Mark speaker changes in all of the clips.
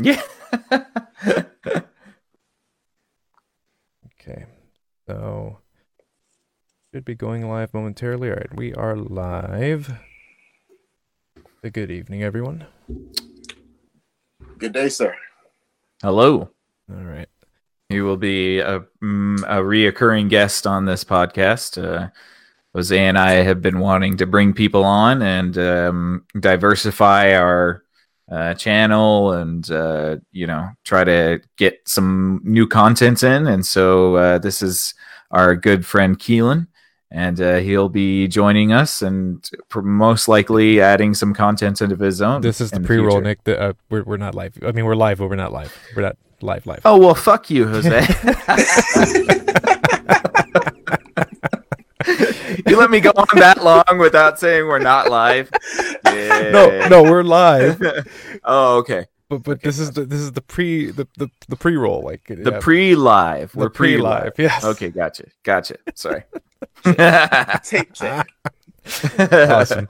Speaker 1: Yeah.
Speaker 2: okay. So should be going live momentarily. All right, we are live. A good evening, everyone.
Speaker 3: Good day, sir.
Speaker 1: Hello.
Speaker 2: All right.
Speaker 1: You will be a, mm, a reoccurring guest on this podcast. Uh, Jose and I have been wanting to bring people on and um, diversify our uh, channel and uh, you know try to get some new content in. And so uh, this is our good friend Keelan, and uh, he'll be joining us and most likely adding some content into his own.
Speaker 2: This is the pre-roll,
Speaker 1: future.
Speaker 2: Nick. The, uh, we're we're not live. I mean, we're live, but we're not live. We're not live. Live.
Speaker 1: Oh well, fuck you, Jose. you let me go on that long without saying we're not live. Yeah.
Speaker 2: No, no, we're live.
Speaker 1: Oh, okay.
Speaker 2: But but this is the this is the pre the the, the pre-roll like
Speaker 1: The
Speaker 2: yeah,
Speaker 1: pre-live.
Speaker 2: the
Speaker 1: We're
Speaker 2: pre-live.
Speaker 1: pre-live.
Speaker 2: Yes.
Speaker 1: Okay, gotcha. Gotcha. Sorry.
Speaker 3: Tape check.
Speaker 2: Awesome.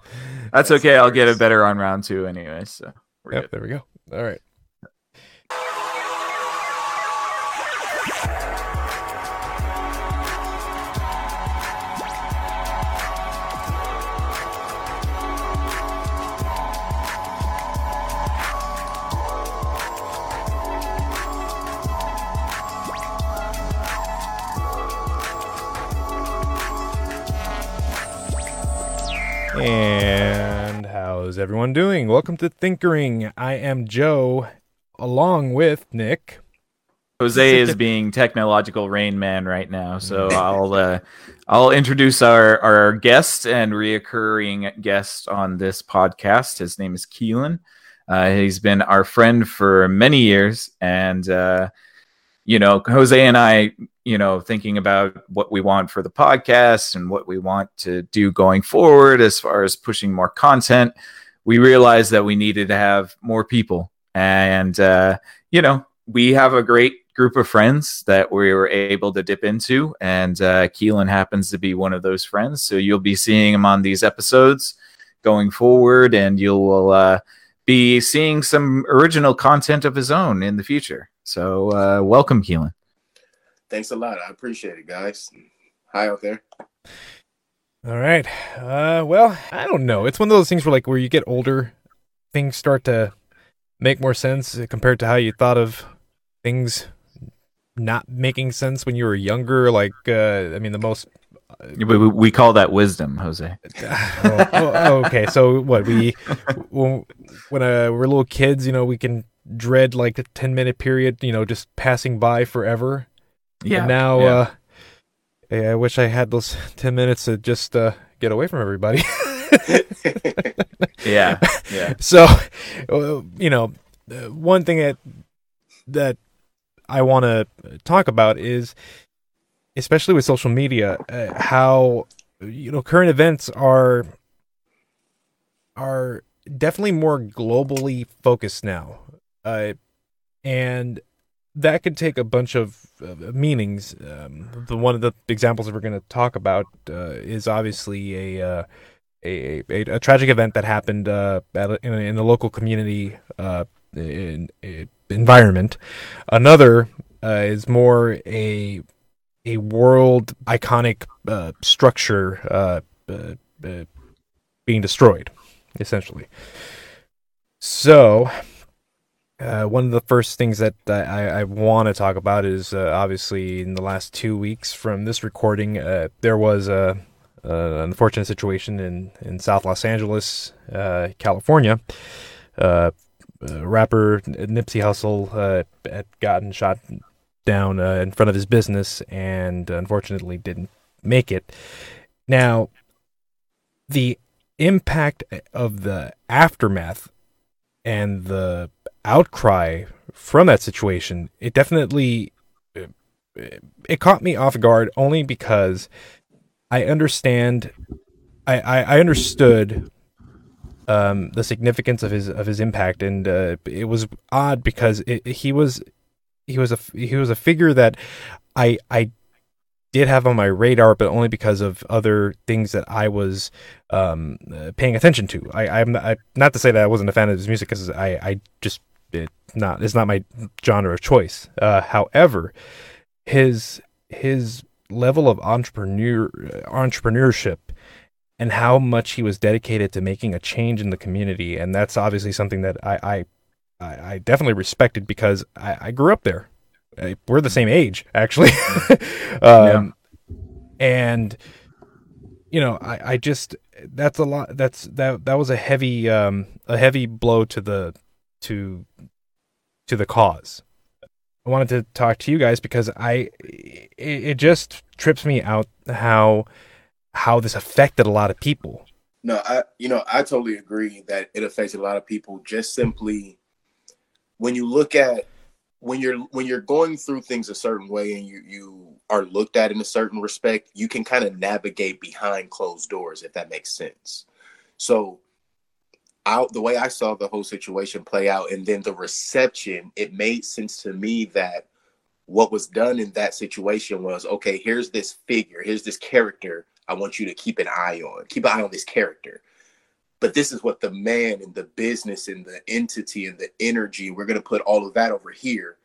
Speaker 1: That's okay. I'll get it better on round two anyway. So we're
Speaker 2: Yep.
Speaker 1: good.
Speaker 2: There we go. All right. And how's everyone doing? Welcome to Thinkering. I am Joe, along with Nick.
Speaker 1: Jose is being technological rain man right now, so I'll uh, I'll introduce our our guest and reoccurring guest on this podcast. His name is Keelan. Uh, he's been our friend for many years, and uh, you know, Jose and I, you know, thinking about what we want for the podcast and what we want to do going forward as far as pushing more content. We realized that we needed to have more people, and uh, you know, we have a great group of friends that we were able to dip into, and uh, Keelan happens to be one of those friends. So you'll be seeing him on these episodes going forward, and you will uh, be seeing some original content of his own in the future. So uh, welcome, Keelan.
Speaker 3: Thanks a lot. I appreciate it, guys. Hi out there.
Speaker 2: All right. Uh, well, I don't know. It's one of those things where, like, where you get older, things start to make more sense compared to how you thought of things not making sense when you were younger. Like, uh, I mean, the most.
Speaker 1: We, we- we call that wisdom, Jose.
Speaker 2: oh, oh, okay, so what we when, when uh, we're little kids, you know, we can dread like a ten minute period, you know, just passing by forever.
Speaker 1: Yeah.
Speaker 2: And now,
Speaker 1: yeah.
Speaker 2: uh, yeah, I wish I had those ten minutes to just uh, get away from everybody.
Speaker 1: yeah, yeah.
Speaker 2: so, uh, you know, uh, one thing that that I want to talk about is, especially with social media, uh, how you know current events are are definitely more globally focused now, uh, and that could take a bunch of uh, meanings. Um, the one of the examples that we're going to talk about uh, is obviously a, uh, a, a a tragic event that happened uh, a, in, a, in the local community uh, in, in environment. Another uh, is more a a world iconic structure being destroyed, essentially. So, uh, one of the first things that I, I want to talk about is uh, obviously in the last two weeks from this recording, uh, there was a, a unfortunate situation in, in South Los Angeles, uh, California. Uh, uh, rapper Nipsey Hussle had gotten shot down in front of his business and unfortunately didn't make it. Now, the impact of the aftermath and the outcry from that situation, it definitely it caught me off guard only because I understand I, I, I understood um, the significance of his of his impact, and uh, it was odd because it, he was he was a he was a figure that I I did have on my radar, but only because of other things that I was um, uh, paying attention to. I, I'm not, not to say that I wasn't a fan of his music because I, I just it not it's not my genre of choice. Uh, however, his his level of entrepreneur entrepreneurship and how much he was dedicated to making a change in the community, and that's obviously something that I I, I definitely respected because I, I grew up there. We're the same age, actually. um, yeah. And you know, I, I just that's a lot. That's that that was a heavy um a heavy blow to the to to the cause. I wanted to talk to you guys because I it, it just trips me out how how this affected a lot of people.
Speaker 3: No, I you know I totally agree that it affected a lot of people. Just simply when you look at when you're when you're going through things a certain way and you you are looked at in a certain respect, you can kind of navigate behind closed doors if that makes sense. So out the way I saw the whole situation play out and then the reception, it made sense to me that what was done in that situation was okay, here's this figure, here's this character. I want you to keep an eye on. Keep an eye on this character. But this is what the man and the business and the entity and the energy, we're going to put all of that over here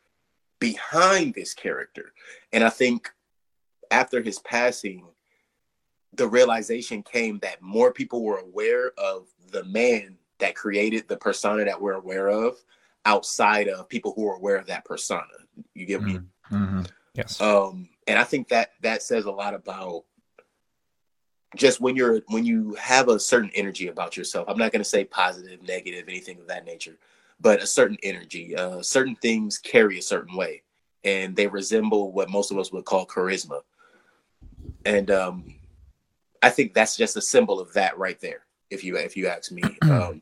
Speaker 3: behind this character. And I think after his passing, the realization came that more people were aware of the man that created the persona that we're aware of outside of people who are aware of that persona. You get me?
Speaker 2: Mm-hmm. mm-hmm. Yes.
Speaker 3: Um, and I think that that says a lot about just when you're when you have a certain energy about yourself. I'm not going to say positive, negative, anything of that nature, but a certain energy. Uh, certain things carry a certain way, and they resemble what most of us would call charisma. And um, I think that's just a symbol of that right there. If you if you ask me, um,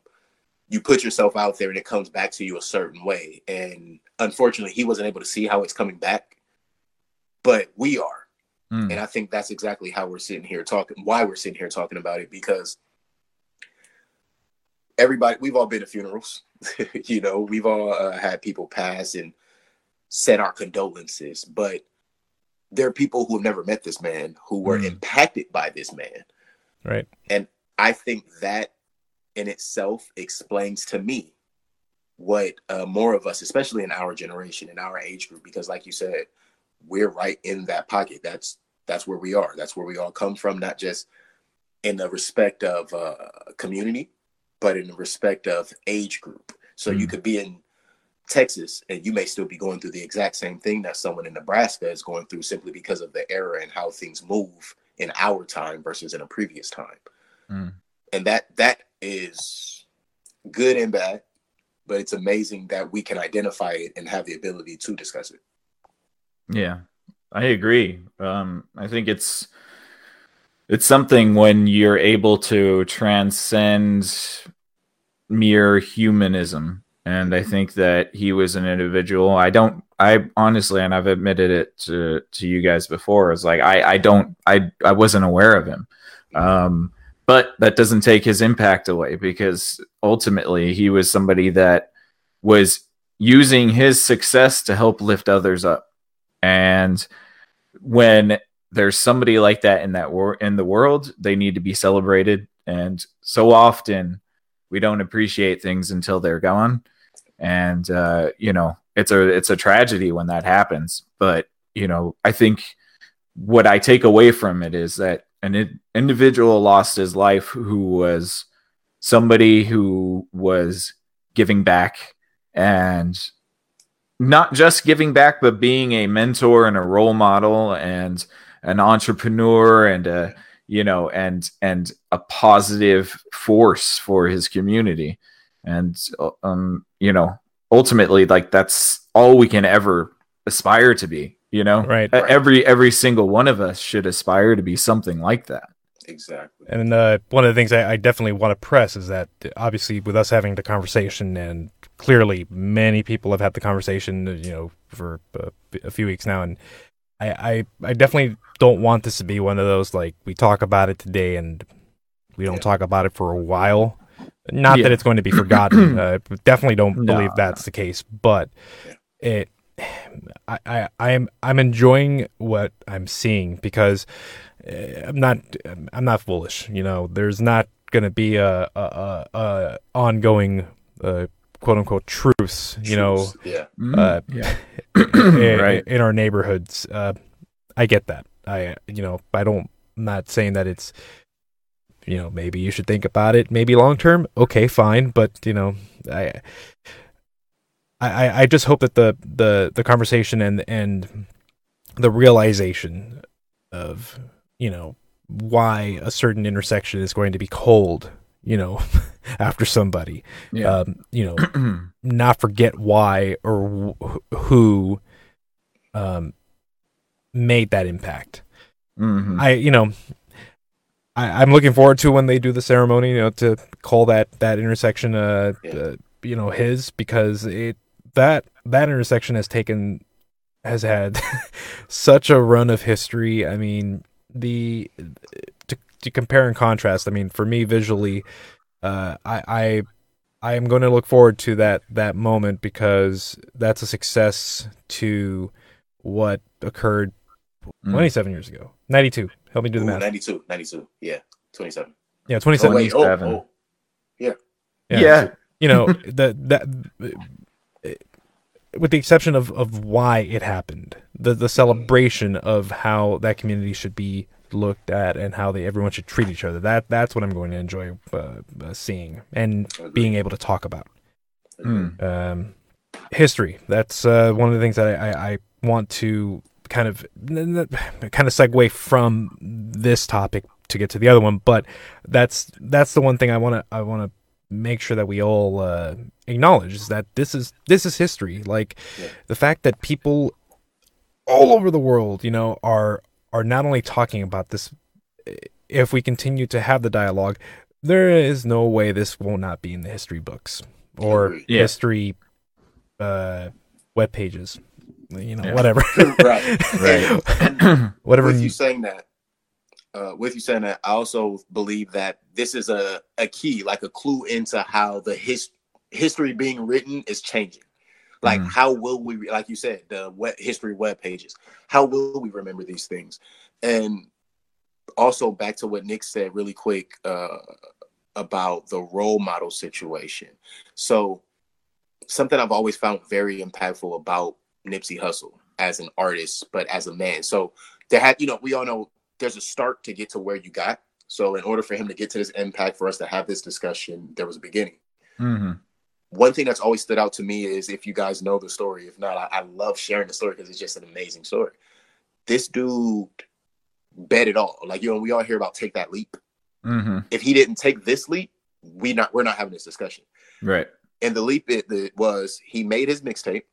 Speaker 3: you put yourself out there and it comes back to you a certain way. And unfortunately, he wasn't able to see how it's coming back, but we are. Mm. And I think that's exactly how we're sitting here talking, why we're sitting here talking about it, because everybody, we've all been to funerals, you know, we've all uh, had people pass and said our condolences, but there are people who have never met this man who were mm. impacted by this man.
Speaker 2: Right.
Speaker 3: And I think that in itself explains to me what uh, more of us, especially in our generation, in our age group, because like you said, we're right in that pocket. That's that's where we are. That's where we all come from, not just in the respect of uh, community, but in the respect of age group. So mm. you could be in Texas and you may still be going through the exact same thing that someone in Nebraska is going through simply because of the era and how things move in our time versus in a previous time. Mm. And that that is good and bad, but it's amazing that we can identify it and have the ability to discuss it.
Speaker 1: Yeah, I agree. Um, I think it's it's something when you're able to transcend mere humanism. And i think that he was an individual i don't i honestly and i've admitted it to to you guys before is like i i don't i i wasn't aware of him. Um but that doesn't take his impact away because ultimately he was somebody that was using his success to help lift others up and when there's somebody like that in that war in the world, they need to be celebrated. And so often we don't appreciate things until they're gone. And uh, you know, it's a it's a tragedy when that happens. But you know, I think what I take away from it is that an individual lost his life who was somebody who was giving back and not just giving back, but being a mentor and a role model and an entrepreneur and a you know and and a positive force for his community. And um you know ultimately like that's all we can ever aspire to be you know?
Speaker 2: Right,
Speaker 1: every every single one of us should aspire to be something like that
Speaker 3: exactly
Speaker 2: and uh, one of the things I, I definitely want to press is that obviously with us having the conversation and clearly many people have had the conversation, you know, for a, a few weeks now, and I, I, I definitely don't want this to be one of those like we talk about it today and we don't talk about it for a while. Not yeah. that it's going to be forgotten. uh, definitely don't believe that's the case, but it. I, I I'm I'm enjoying what I'm seeing because uh, I'm not I'm not foolish. You know, there's not going to be a, a, a, a ongoing uh, quote unquote truths, you know,
Speaker 3: yeah,
Speaker 1: Mm,
Speaker 2: uh,
Speaker 1: yeah.
Speaker 2: in,
Speaker 1: Right.
Speaker 2: in our neighborhoods. Uh, I get that. I you know I don't. I'm not saying that it's you know maybe you should think about it maybe long term. Okay, fine, but you know I. I, I just hope that the, the, the conversation and and the realization of you know why a certain intersection is going to be cold you know after somebody
Speaker 1: Yeah.
Speaker 2: um you know not forget why or wh- who um made that impact
Speaker 1: Mhm.
Speaker 2: i you know I, i'm looking forward to when they do the ceremony you know to call that that intersection uh,
Speaker 3: Yeah.
Speaker 2: uh you know his because it that that intersection has taken has had such a run of history i mean the to, to compare and contrast i mean for me visually uh i i I am going to look forward to that that moment because that's a success to what occurred
Speaker 1: Mm.
Speaker 2: 27 years ago. 92. Help me do the
Speaker 3: Ooh,
Speaker 2: math.
Speaker 3: 92, 92, yeah, 27.
Speaker 2: Yeah,
Speaker 3: Oh,
Speaker 2: 27.
Speaker 3: wait, oh,
Speaker 1: 27.
Speaker 3: oh,
Speaker 1: yeah.
Speaker 2: You know, that that with the exception of of why it happened. The the celebration of how that community should be looked at and how they everyone should treat each other. That that's what I'm going to enjoy uh, uh, seeing and being able to talk about.
Speaker 1: Mm.
Speaker 2: um, history. That's uh, one of the things that I, I, I want to kind of n- n- kind of segue from this topic to get to the other one. But that's that's the one thing I want to I want to make sure that we all uh, acknowledge is that this is this is history. Like
Speaker 3: Yeah.
Speaker 2: the fact that people all over the world, you know, are are not only talking about this. If we continue to have the dialogue, there is no way this will not be in the history books or
Speaker 1: Yeah.
Speaker 2: history uh web pages you know
Speaker 1: Yeah.
Speaker 2: whatever
Speaker 3: Right.
Speaker 1: Right.
Speaker 2: whatever
Speaker 3: with you saying that, uh, with you saying that, I also believe that this is a, a key, like a clue into how the his, history being written is changing. Like,
Speaker 1: Mhm.
Speaker 3: how will we, like you said, the web, history web pages, how will we remember these things? And also back to what Nick said really quick uh, about the role model situation. So, something I've always found very impactful about Nipsey Hussle as an artist, but as a man. So, there had, you know, we all know there's a start to get to where you got. So, in order for him to get to this impact, for us to have this discussion, there was a beginning.
Speaker 1: Mhm.
Speaker 3: One thing that's always stood out to me is if you guys know the story. If not, I, I love sharing the story because it's just an amazing story. This dude bet it all. Like, you know, we all hear about take that leap.
Speaker 1: Mhm.
Speaker 3: If he didn't take this leap, we not we're not having this discussion.
Speaker 1: Right.
Speaker 3: And the leap it, it was he made his mixtape,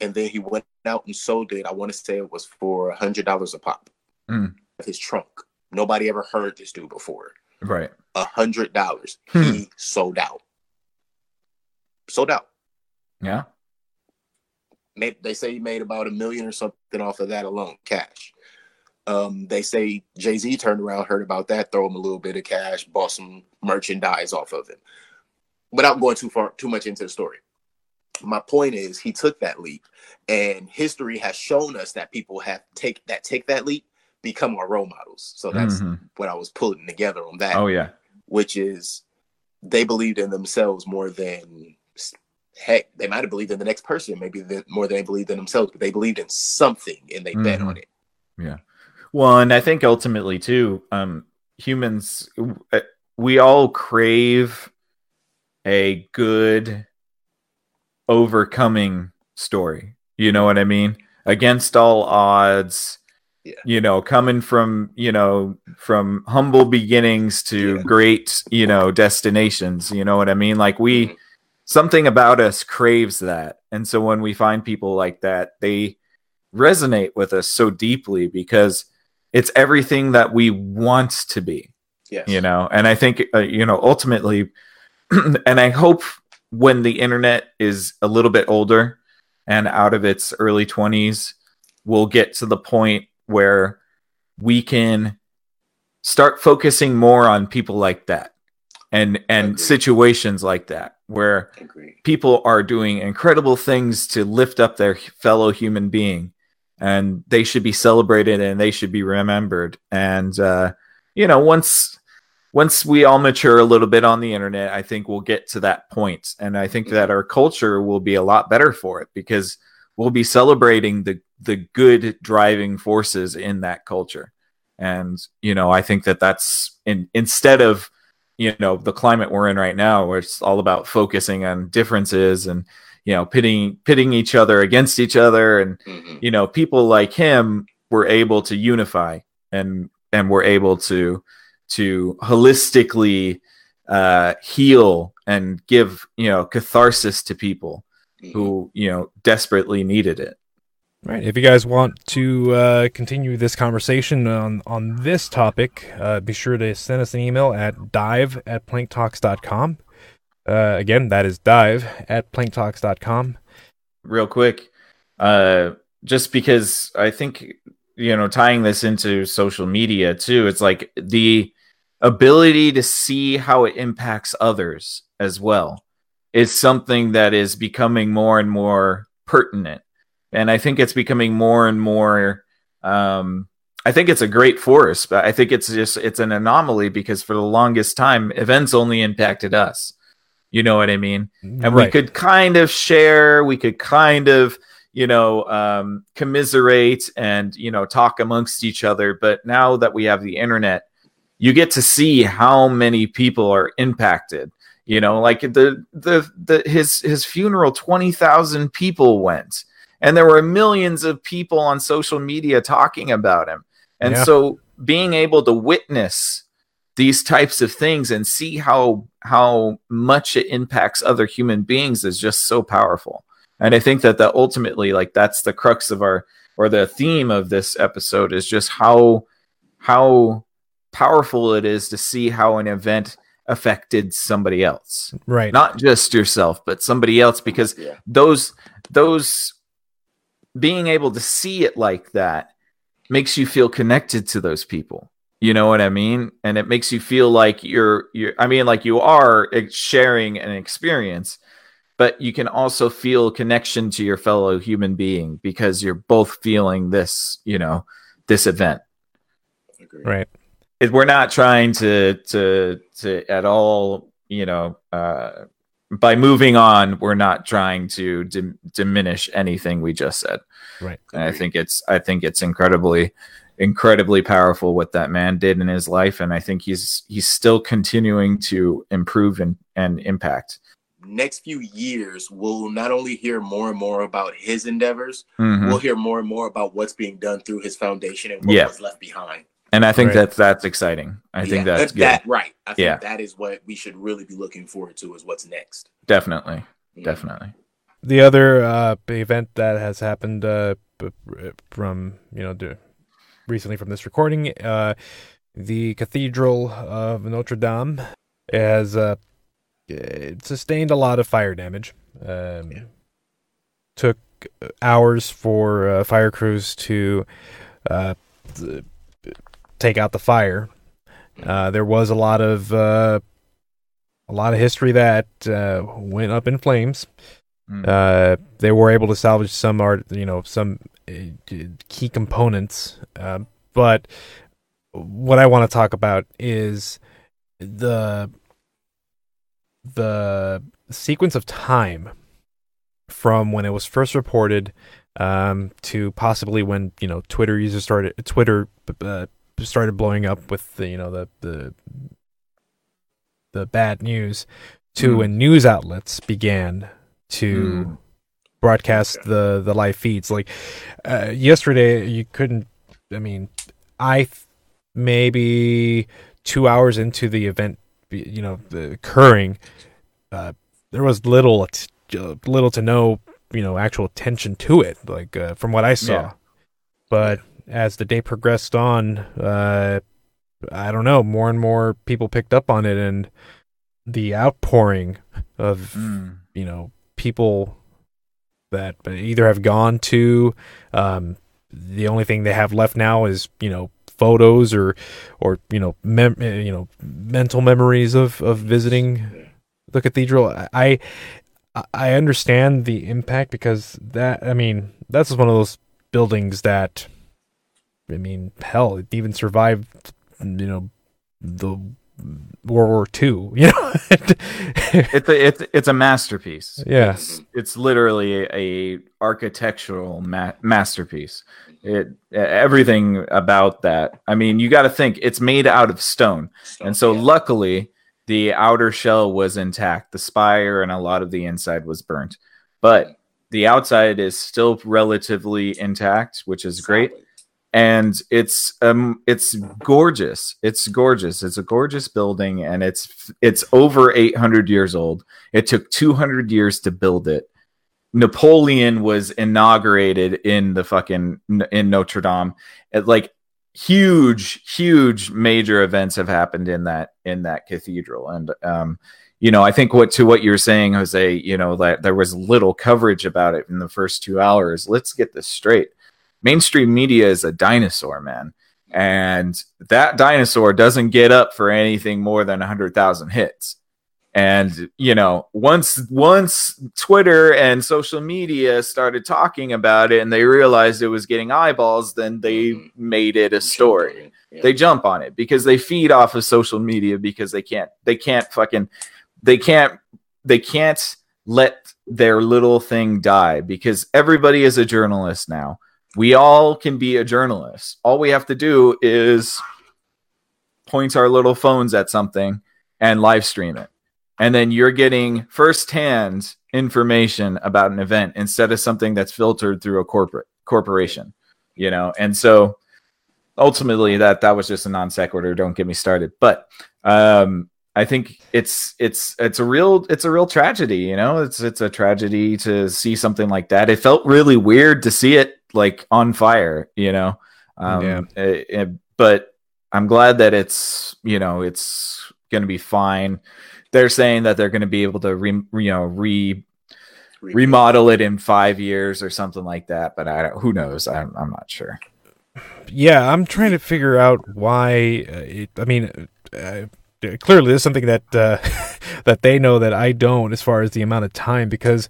Speaker 3: and then he went out and sold it. I want to say it was for a hundred dollars a pop.
Speaker 1: Mm.
Speaker 3: His trunk. Nobody ever heard this dude before.
Speaker 1: Right.
Speaker 3: A hundred dollars.
Speaker 1: Hmm.
Speaker 3: He sold out. Sold out.
Speaker 1: Yeah.
Speaker 3: They say he made about a million or something off of that alone, cash. Um, they say Jay Z turned around, heard about that, throw him a little bit of cash, bought some merchandise off of him. Without going too far, too much into the story. My point is, he took that leap, and history has shown us that people have take that take that leap become our role models. So that's
Speaker 1: Mhm.
Speaker 3: what I was pulling together on that
Speaker 1: Oh yeah.
Speaker 3: which is they believed in themselves more than heck they might have believed in the next person maybe more than they believed in themselves but they believed in something and they bet
Speaker 1: Mhm.
Speaker 3: on it yeah
Speaker 1: Well, and I think ultimately too, um, humans uh, we all crave a good overcoming story. You know what I mean? Against all odds.
Speaker 3: Yeah.
Speaker 1: You know, coming from, you know, from humble beginnings to
Speaker 3: Yeah.
Speaker 1: great, you know, destinations. You know what I mean? Like we
Speaker 3: Mhm.
Speaker 1: something about us craves that. And so when we find people like that, they resonate with us so deeply because it's everything that we want to be,
Speaker 3: yes
Speaker 1: you know. And I think uh, you know ultimately and I hope when the internet is a little bit older and out of its early 20s we'll get to the point where we can start focusing more on people like that and and situations like that where people are doing incredible things to lift up their fellow human being and they should be celebrated and they should be remembered. And uh you know once once we all mature a little bit on the internet, I think we'll get to that point, and I think that our culture will be a lot better for it because we'll be celebrating the the good driving forces in that culture, and you know, I think that that's in instead of you know the climate we're in right now, where it's all about focusing on differences and you know pitting pitting each other against each other, and
Speaker 3: Mhm.
Speaker 1: you know people like him were able to unify and and were able to to holistically uh, heal and give you know catharsis to people
Speaker 3: Mhm.
Speaker 1: who you know desperately needed it.
Speaker 2: Right. If you guys want to uh, continue this conversation on, on this topic, uh, be sure to send us an email at dive at planktalks.com. Uh, again, that is dive at planktalks.com.
Speaker 1: Real quick, uh, just because I think you know tying this into social media too, it's like the ability to see how it impacts others as well is something that is becoming more and more pertinent and i think it's becoming more and more um, i think it's a great force but i think it's just it's an anomaly because for the longest time events only impacted us. You know what i mean? And we could kind of share we could kind of you know um, commiserate and you know talk amongst each other. But now that we have the internet you get to see how many people are impacted. You know like the the, the his his funeral 20,000 people went and there were millions of people on social media talking about him and
Speaker 2: Yeah.
Speaker 1: so being able to witness these types of things and see how how much it impacts other human beings is just so powerful and i think that that ultimately like that's the crux of our or the theme of this episode is just how how powerful it is to see how an event affected somebody else
Speaker 2: Right.
Speaker 1: not just yourself but somebody else because
Speaker 3: Yeah.
Speaker 1: those those being able to see it like that makes you feel connected to those people you know what i mean and it makes you feel like you're you're i mean like you are sharing an experience but you can also feel connection to your fellow human being because you're both feeling this you know this event
Speaker 3: Agreed.
Speaker 2: Right.
Speaker 1: it, we're not trying to to to at all you know uh by moving on we're not trying to dim- diminish anything we just said
Speaker 2: Right.
Speaker 1: and i think it's i think it's incredibly incredibly powerful what that man did in his life and i think he's he's still continuing to improve and and impact
Speaker 3: Next few years, we'll not only hear more and more about his endeavors,
Speaker 1: Mhm.
Speaker 3: we'll hear more and more about what's being done through his foundation and what
Speaker 1: Yeah.
Speaker 3: was left behind.
Speaker 1: And i think
Speaker 2: Right.
Speaker 1: that that's exciting i think that's
Speaker 3: that,
Speaker 1: good
Speaker 3: that- right. I think
Speaker 1: Yeah.
Speaker 3: that is what we should really be looking forward to is what's next.
Speaker 1: definitely
Speaker 3: Yeah.
Speaker 1: definitely
Speaker 2: The other uh, event that has happened uh, from, you know, recently from this recording, uh, the Cathedral of Notre Dame has uh, it sustained a lot of fire damage. Um,
Speaker 3: Yeah.
Speaker 2: Took hours for uh, fire crews to uh, th- take out the fire. Uh, there was a lot of uh, a lot of history that uh, went up in flames.
Speaker 1: Mm.
Speaker 2: Uh, they were able to salvage some art, you know, some uh, key components. Uh, but what I want to talk about is the the sequence of time from when it was first reported um, to possibly when you know Twitter users started Twitter uh, started blowing up with the you know the the the bad news to
Speaker 1: Mm.
Speaker 2: when news outlets began to
Speaker 1: Mm.
Speaker 2: broadcast the the live feeds like uh, yesterday you couldn't i mean i th- maybe 2 hours into the event you know the occurring uh, there was little little to no you know actual attention to it like uh, from what i saw
Speaker 1: Yeah.
Speaker 2: but as the day progressed on uh i don't know more and more people picked up on it and the outpouring of
Speaker 1: Mm.
Speaker 2: you know people that either have gone to um the only thing they have left now is you know photos or or you know mem- you know mental memories of of visiting the cathedral i i understand the impact because that i mean that's one of those buildings that i mean hell it even survived you know the World War II. You know,
Speaker 1: it's a it's it's a masterpiece.
Speaker 2: Yeah,
Speaker 1: it's, it's literally a, a architectural ma- masterpiece. It everything about that. I mean, you got to think it's made out of stone, stone and so yeah. luckily the outer shell was intact. The spire and a lot of the inside was burnt, but the outside is still relatively intact, which is great and it's um it's gorgeous. It's gorgeous. It's a gorgeous building and it's it's over 800 years old. It took 200 years to build it. Napoleon was inaugurated in the fucking in notre dame. It, like huge huge major events have happened in that in that cathedral. And um you know i think what to what you're saying jose you know that there was little coverage about it in the first two hours. Let's get this straight mainstream media is a dinosaur, man. And that dinosaur doesn't get up for anything more than 100,000 hits. And you know, once once Twitter and social media started talking about it and they realized it was getting eyeballs, then they mm-hmm. made it a story. Yeah. They jump on it because they feed off of social media because they can't they can't fucking they can't they can't let their little thing die because everybody is a journalist now we all can be a journalist. All we have to do is point our little phones at something and live stream it. And then you're getting firsthand information about an event instead of something that's filtered through a corporate corporation, you know? And so ultimately that that was just a non sequitur. Don't get me started. But um I think it's it's it's a real it's a real tragedy, you know. It's it's a tragedy to see something like that. It felt really weird to see it like on fire, you know. Um, yeah. It, it, but I'm glad that it's you know it's going to be fine. They're saying that they're going to be able to re, you know re remodel it in five years or something like that. But I don't, who knows? I'm, I'm not sure.
Speaker 2: Yeah, I'm trying to figure out why. Uh, it, I mean, uh, clearly there's something that uh, that they know that I don't, as far as the amount of time, because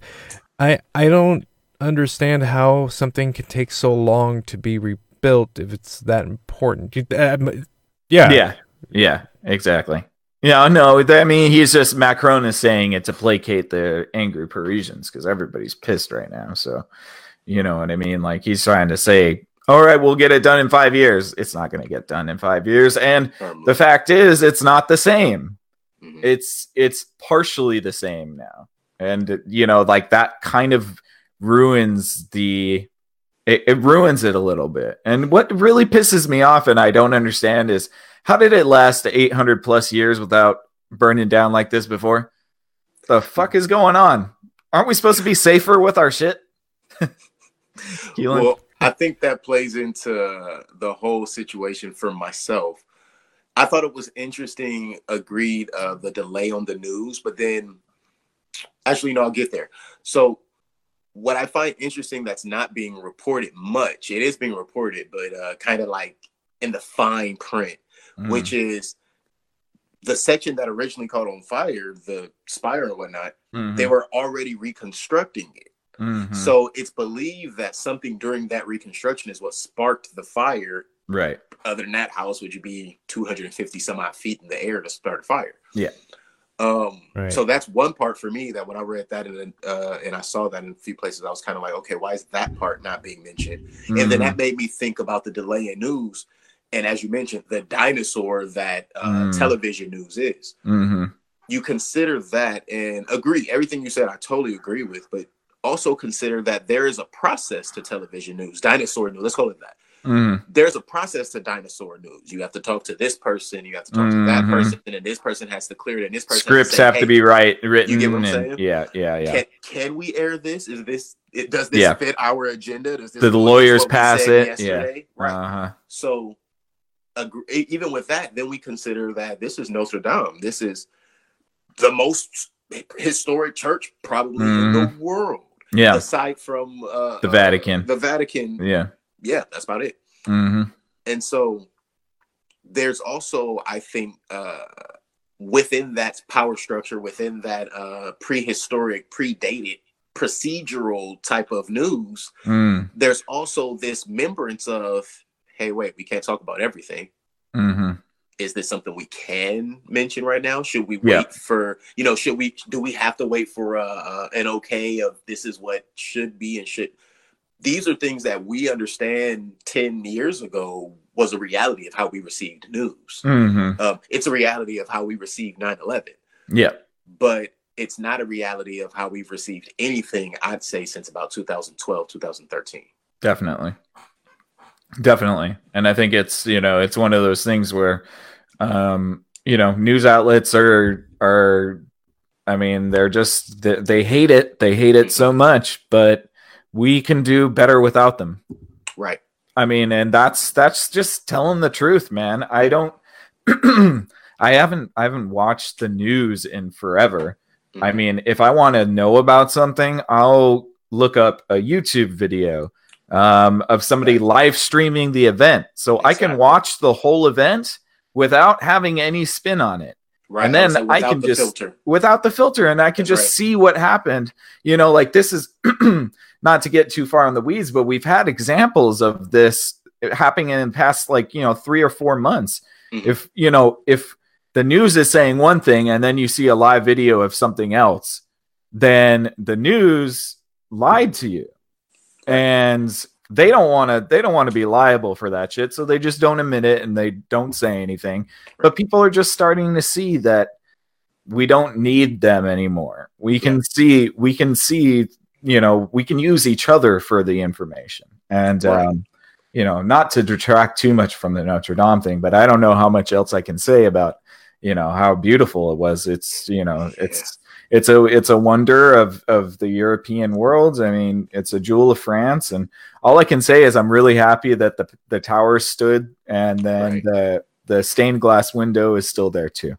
Speaker 2: I I don't understand how something can take so long to be rebuilt if it's that important. Uh,
Speaker 1: yeah. Yeah. Yeah, exactly. Yeah, no, I mean, he's just Macron is saying it to placate the angry Parisians because everybody's pissed right now. So, you know what I mean? Like, he's trying to say, all right, we'll get it done in five years. It's not going to get done in five years. And the fact is, it's not the same. Mm-hmm. It's it's partially the same now, and you know, like that kind of ruins the it, it, ruins it a little bit. And what really pisses me off and I don't understand is how did it last 800 plus years without burning down like this before? The fuck is going on? Aren't we supposed to be safer with our shit?
Speaker 3: well, I think that plays into the whole situation for myself. I thought it was interesting, agreed, uh, the delay on the news, but then actually, no, I'll get there. So what I find interesting that's not being reported much, it is being reported, but uh, kind of like in the fine print, mm. which is the section that originally caught on fire, the spire and whatnot, mm-hmm. they were already reconstructing it. Mm-hmm. So it's believed that something during that reconstruction is what sparked the fire.
Speaker 1: Right.
Speaker 3: Other than that, how else would you be 250 some odd feet in the air to start a fire?
Speaker 1: Yeah.
Speaker 3: Um, right. So that's one part for me that when I read that and uh, and I saw that in a few places, I was kind of like, okay, why is that part not being mentioned? Mm-hmm. And then that mm-hmm. made me think about the delay in news, and as you mentioned, the dinosaur that uh, mm. television news is.
Speaker 1: Mm-hmm.
Speaker 3: You consider that and agree everything you said. I totally agree with, but also consider that there is a process to television news, dinosaur news. Let's call it that. Mm. There's a process to dinosaur news. You have to talk to this person, you have to talk mm-hmm. to that mm-hmm. person, and this person has to clear it, and this person
Speaker 1: scripts
Speaker 3: say,
Speaker 1: have
Speaker 3: hey,
Speaker 1: to be right written.
Speaker 3: You get what I'm saying?
Speaker 1: Yeah, yeah, yeah.
Speaker 3: Can, can, we air this? Is this it? Does this yeah. fit our agenda? Does this
Speaker 1: the lawyers pass it? Yeah,
Speaker 3: right. Uh-huh. So, agree, even with that, then we consider that this is Notre Dame. This is the most historic church probably mm-hmm. in the mm-hmm. world.
Speaker 1: Yeah,
Speaker 3: aside from uh,
Speaker 1: the Vatican.
Speaker 3: Uh, the Vatican.
Speaker 1: Yeah
Speaker 3: yeah, that's about it.
Speaker 1: Mm-hmm.
Speaker 3: And so there's also, I think, uh, within that power structure, within that uh, prehistoric, predated, procedural type of news,
Speaker 1: mm.
Speaker 3: there's also this membrance of, hey, wait, we can't talk about everything.
Speaker 1: Mm-hmm.
Speaker 3: is this something we can mention right now? Should we wait
Speaker 1: Yeah.
Speaker 3: for you know? Should we do we have to wait for uh, uh, an okay of this is what should be and should? These are things that we understand ten years ago was a reality of how we received news.
Speaker 1: hmm
Speaker 3: Um, it's a reality of how we received 9-11
Speaker 1: Yeah.
Speaker 3: but it's not a reality of how we've received anything i'd say since about 2012 2013
Speaker 1: Definitely. Definitely. And I think it's, you know, it's one of those things where um, you know, news outlets are are I mean, they're just they, they hate it. They hate it so much, but we can do better without them.
Speaker 3: right
Speaker 1: I mean, and that's that's just telling the truth, man. I don't I haven't I haven't watched the news in forever. I
Speaker 3: Mhm.
Speaker 1: mean, if I want to know about something, I'll look up a YouTube video um, of somebody live streaming the event. So I can watch the whole event without having any spin on it,
Speaker 3: right
Speaker 1: and then
Speaker 3: So
Speaker 1: I can
Speaker 3: the
Speaker 1: just-
Speaker 3: filter
Speaker 1: without the filter, and I can
Speaker 3: That's
Speaker 1: just
Speaker 3: right.
Speaker 1: see what happened. You know, like this is not to get too far on the weeds, but we've had examples of this happening in the past, like, you know, three or four months.
Speaker 3: Mhm.
Speaker 1: If, you know, if the news is saying one thing and then you see a live video of something else, then the news lied to you. And they don't want to they don't want to be liable for that shit, so they just don't admit it and they don't say anything. But people are just starting to see that we don't need them anymore. We can see we can see, you know, we can use each other for the information. And
Speaker 3: Right.
Speaker 1: um you know, not to detract too much from the Notre Dame thing, but I don't know how much else I can say about, you know, how beautiful it was. It's, you know, it's it's a it's a wonder of of the European world. I mean, it's a jewel of France, and all I can say is I'm really happy that the the tower stood, and then
Speaker 3: Right.
Speaker 1: the the stained glass window is still there too.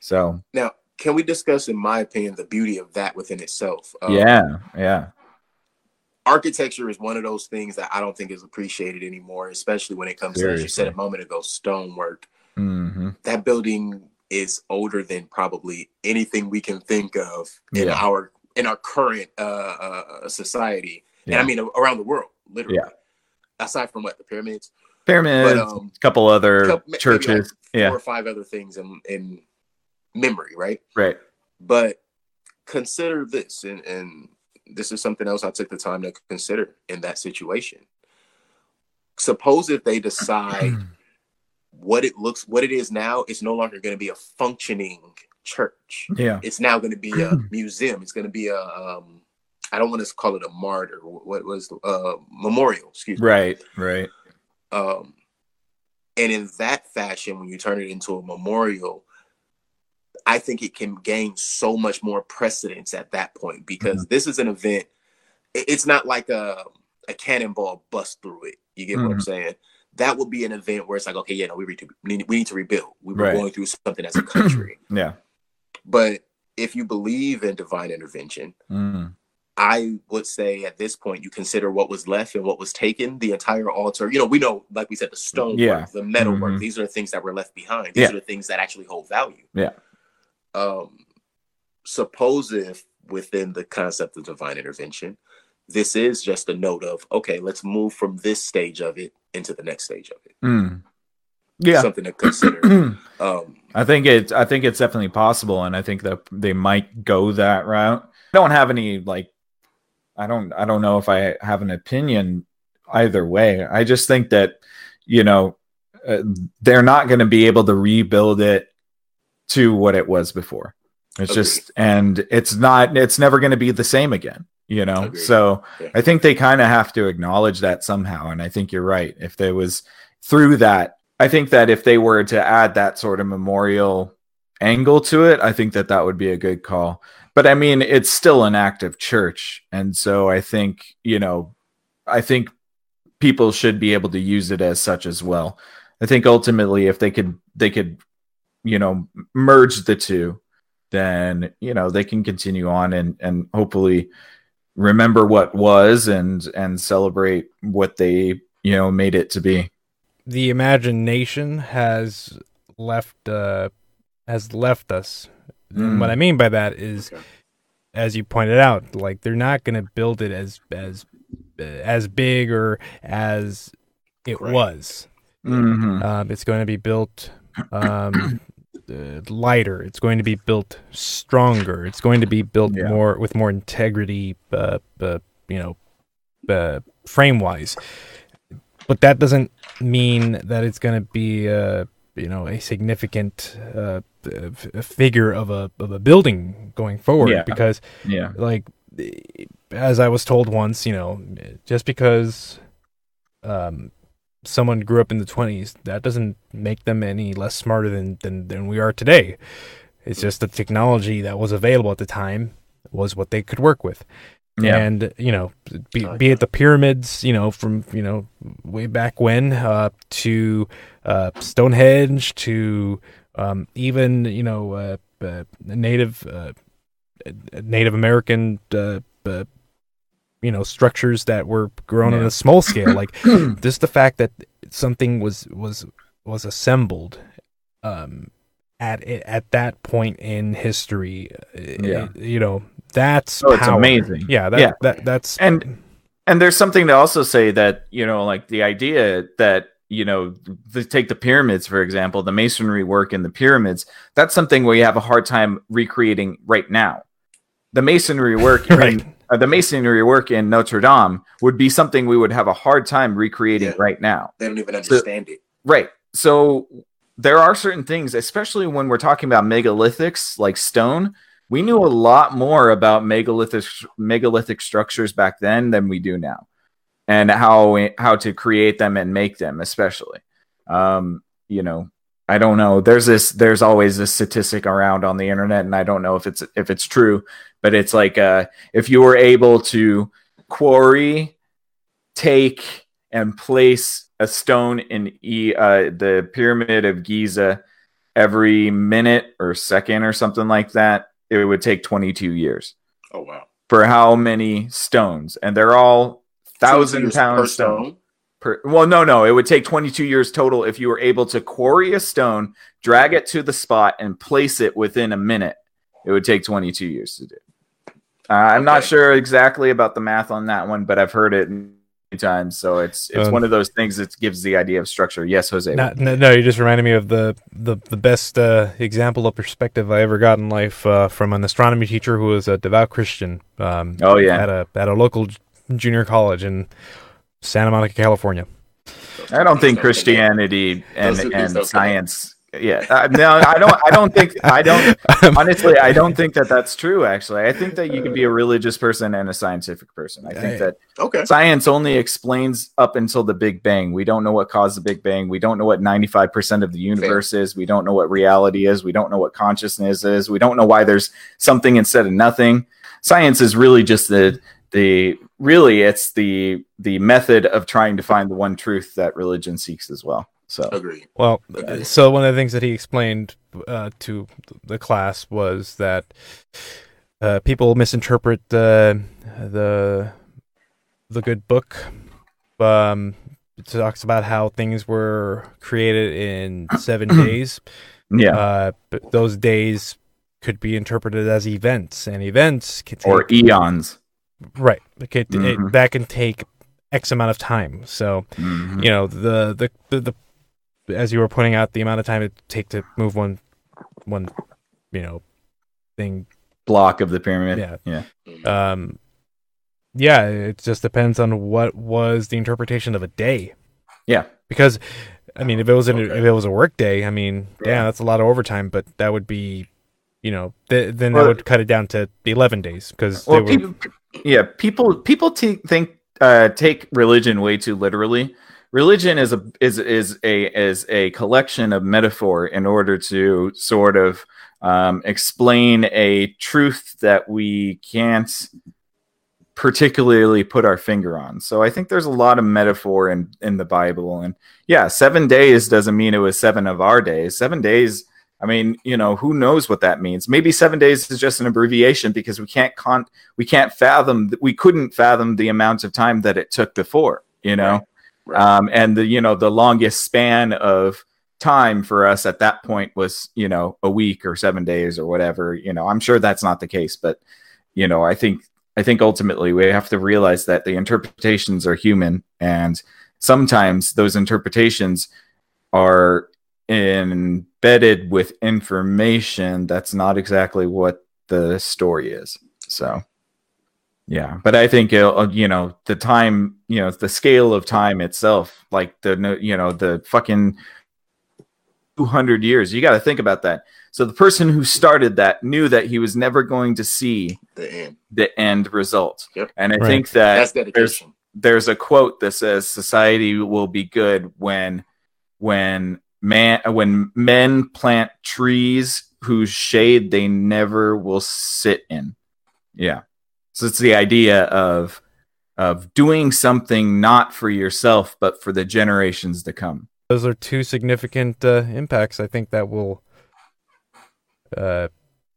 Speaker 1: So
Speaker 3: now can we discuss in my opinion the beauty of that within itself Um,
Speaker 1: yeah, yeah,
Speaker 3: architecture is one of those things that i don't think is appreciated anymore especially when it comes to as you said a moment ago stonework
Speaker 1: hmm
Speaker 3: that building is older than probably anything we can think of in our in our current uh, uh society. And i mean around the world literally.
Speaker 1: Yeah.
Speaker 3: aside from what the pyramids?
Speaker 1: Pyramids,
Speaker 3: but um
Speaker 1: a couple other
Speaker 3: couple- maybe like
Speaker 1: churches.
Speaker 3: four
Speaker 1: yeah,
Speaker 3: or five other things in in memory right?
Speaker 1: Right.
Speaker 3: but consider this and and this is something else i took the time to consider in that situation. Suppose if they decide what it looks what it is now it's no longer going to be a functioning church.
Speaker 1: Yeah,
Speaker 3: it's now going to be a museum. It's going to be a um i don't want to call it a martyr. What was the uh memorial excuse me.
Speaker 1: Right, right.
Speaker 3: um and in that fashion when you turn it into a memorial i think it can gain so much more precedence at that point because this is an event it's not like a a cannonball bust through it. You get what i'm
Speaker 1: Mhm.
Speaker 3: saying that would be an event where it's like okay yeah no we need to, we need, to rebuild we were
Speaker 1: Right.
Speaker 3: going through something as a country
Speaker 1: Yeah.
Speaker 3: but if you believe in divine intervention
Speaker 1: Mm.
Speaker 3: I would say at this point you consider what was left and what was taken, the entire altar. You know, we know, like we said, the stone
Speaker 1: Yeah.
Speaker 3: work, the metal work.
Speaker 1: Mhm.
Speaker 3: These are the things that were left behind. These
Speaker 1: Yeah.
Speaker 3: are the things that actually hold value.
Speaker 1: Yeah.
Speaker 3: Um, suppose if within the concept of divine intervention, this is just a note of okay, let's move from this stage of it into the next stage of it.
Speaker 1: Mm. Yeah.
Speaker 3: Something to consider. um,
Speaker 1: I think it. I think it's definitely possible, and I think that they might go that route. I don't have any like. I don't. I don't know if I have an opinion either way. I just think that you know uh, they're not going to be able to rebuild it to what it was before. It's
Speaker 3: Agreed.
Speaker 1: just, and it's not. It's never going to be the same again. You know.
Speaker 3: Agreed.
Speaker 1: So
Speaker 3: Yeah.
Speaker 1: I think they kind of have to acknowledge that somehow. And I think you're right. If there was through that, I think that if they were to add that sort of memorial angle to it, I think that that would be a good call. But I mean, it's still an active church. And so I think, you know, I think people should be able to use it as such as well. I think ultimately if they could they could, you know, merge the two, then, you know, they can continue on and and hopefully remember what was and and celebrate what they, you know, made it to be.
Speaker 2: the imagination has left uh has left us.
Speaker 1: Mm.
Speaker 2: What I mean by that is
Speaker 3: Okay.
Speaker 2: as you pointed out, like they're not going to build it as as as big or as it
Speaker 3: Right.
Speaker 2: was.
Speaker 1: Mhm.
Speaker 2: Um, it's going to be built um, uh, lighter. It's going to be built stronger. It's going to be built
Speaker 1: Yeah.
Speaker 2: more with more integrity. Uh, uh, you know, uh, frame wise. But that doesn't mean that it's going to be, uh, you know, a significant uh, f- figure of a of a building going forward.
Speaker 1: Yeah.
Speaker 2: Because
Speaker 1: Yeah.
Speaker 2: like as I was told once, you know, just because um someone grew up in the 20s, that doesn't make them any less smarter than than, than we are today. It's just the technology that was available at the time was what they could work with.
Speaker 1: Yeah.
Speaker 2: And, you know, be, be it the pyramids, you know, from, you know, way back when, uh, to uh, Stonehenge, to um, even, you know, uh, uh, native uh, Native American, uh, uh, you know, structures that were grown on a small scale. Like just the fact that something was was was assembled um, at at that point in history. uh,
Speaker 1: Yeah.
Speaker 2: you know, that's
Speaker 1: Oh, it's
Speaker 2: power.
Speaker 1: amazing.
Speaker 2: Yeah, that,
Speaker 1: Yeah.
Speaker 2: that that's
Speaker 1: And- and there's something to also say that you know like the idea that you know the, take the pyramids for example the masonry work in the pyramids that's something where you have a hard time recreating right now the masonry work
Speaker 2: Right.
Speaker 1: in, uh, the masonry work in notre dame would be something we would have a hard time recreating
Speaker 3: Yeah.
Speaker 1: right now
Speaker 3: They don't even understand it.
Speaker 1: Right. So there are certain things, especially when we're talking about megalithics like stone. We knew a lot more about megalithic megalithic structures back then than we do now, and how how to create them and make them, especially. Um, you know, I don't know. There's this. There's always this statistic around on the internet, and I don't know if it's if it's true, but it's like uh, if you were able to quarry, take, and place a stone in e, uh, the pyramid of Giza every minute or second or something like that, it would take 22 years
Speaker 3: Oh wow.
Speaker 1: for how many stones? And they're all thousand pound stones.
Speaker 3: stone.
Speaker 1: Per, well, no, no, it would take 22 years total if you were able to quarry a stone, drag it to the spot, and place it within a minute. It would take 22 years to do. Uh, I'm not sure exactly about the math on that one, but I've heard it many times. So it's it's
Speaker 2: Um,
Speaker 1: one of those things that gives the idea of structure. Yes, Jose.
Speaker 2: No, no, no, you just reminded me of the the, the best uh, example of perspective I ever got in life uh, from an astronomy teacher who was a devout Christian. Um,
Speaker 1: Oh, yeah.
Speaker 2: at a at a local junior college in Santa Monica, California.
Speaker 1: I don't think Christianity and, and science. Yeah, uh, no, I don't. I don't think. I don't. Honestly, I don't think that that's true. Actually, I think that you can be a religious person and a scientific person. I think that
Speaker 3: Okay.
Speaker 1: science only explains up until the Big Bang. We don't know what caused the Big Bang. We don't know what ninety-five percent of the universe is. We don't know what reality is. We don't know what consciousness is. We don't know why there's something instead of nothing. Science is really just the the really it's the the method of trying to find the one truth that religion seeks as well. So
Speaker 3: Agree.
Speaker 2: Well,
Speaker 3: Okay.
Speaker 2: uh, so one of the things that he explained uh, to the class was that uh, people misinterpret the the the good book. Um, it talks about how things were created in seven days.
Speaker 1: yeah,
Speaker 2: Uh, but those days could be interpreted as events, and events can take
Speaker 1: or eons.
Speaker 2: Right. It could, it- that can take X amount of time. So
Speaker 1: Mhm.
Speaker 2: you know the, the the the as you were pointing out the amount of time it take to move one one you know thing
Speaker 1: Block of the pyramid.
Speaker 2: Yeah.
Speaker 1: yeah.
Speaker 2: Um yeah it just depends on what was the interpretation of a day
Speaker 1: Yeah.
Speaker 2: because i mean if it was an,
Speaker 3: Okay.
Speaker 2: if it was a work day i mean
Speaker 1: Yeah.
Speaker 2: damn that's a lot of overtime but that would be you know th- then
Speaker 1: Well-
Speaker 2: that would cut it down to 11 days because
Speaker 1: Well,
Speaker 2: they were
Speaker 1: people, yeah, people people t- think uh, take religion way too literally. Religion is a is is a is a collection of metaphor in order to sort of um, explain a truth that we can't particularly put our finger on. So I think there's a lot of metaphor in in the Bible, and yeah, seven days doesn't mean it was seven of our days. Seven days. I mean, you know, who knows what that means? Maybe seven days is just an abbreviation because we can't con we can't fathom we couldn't fathom the amount of time that it took before you know
Speaker 3: Right.
Speaker 1: um and the you know the longest span of time for us at that point was you know a week or seven days or whatever you know i'm sure that's not the case but you know i think i think ultimately we have to realize that the interpretations are human and sometimes those interpretations are embedded with information that's not exactly what the story is. So, yeah, but I think uh, you know the time, you know, the scale of time itself, like the you know the fucking two hundred years. You got to think about that. So the person who started that knew that he was never going to see
Speaker 3: The end.
Speaker 1: the end result,
Speaker 3: Yep.
Speaker 1: and I
Speaker 2: Right.
Speaker 1: think that
Speaker 3: That's
Speaker 1: there's
Speaker 3: dedication.
Speaker 1: there's a quote that says society will be good when when man when men plant trees whose shade they never will sit in yeah so it's the idea of of doing something not for yourself but for the generations to come
Speaker 2: Those are two significant uh, impacts. I think that will uh,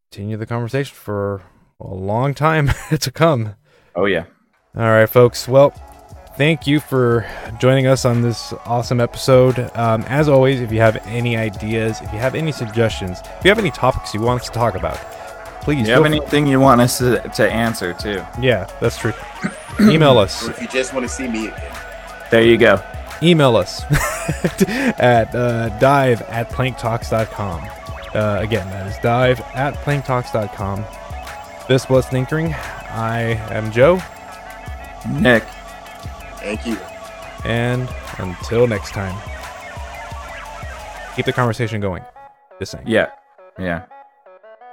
Speaker 2: continue the conversation for a long time to come.
Speaker 1: oh yeah
Speaker 2: All right, folks. Well, thank you for joining us on this awesome episode. Um, as always, if you have any ideas, if you have any suggestions, if you have any topics you want us to talk about, please.
Speaker 1: you have
Speaker 2: feel-
Speaker 1: anything you want us to, to answer too
Speaker 2: Yeah, that's true. Email us.
Speaker 3: Or if you just want to see me again.
Speaker 1: there you go
Speaker 2: Email us at uh, dive at planktalks.com. Uh, again, that is dive at planktalks.com. This was Thinkering. I am Joe,
Speaker 1: nick
Speaker 3: Thank you.
Speaker 2: and until next time, keep the conversation going. Just saying.
Speaker 1: yeah yeah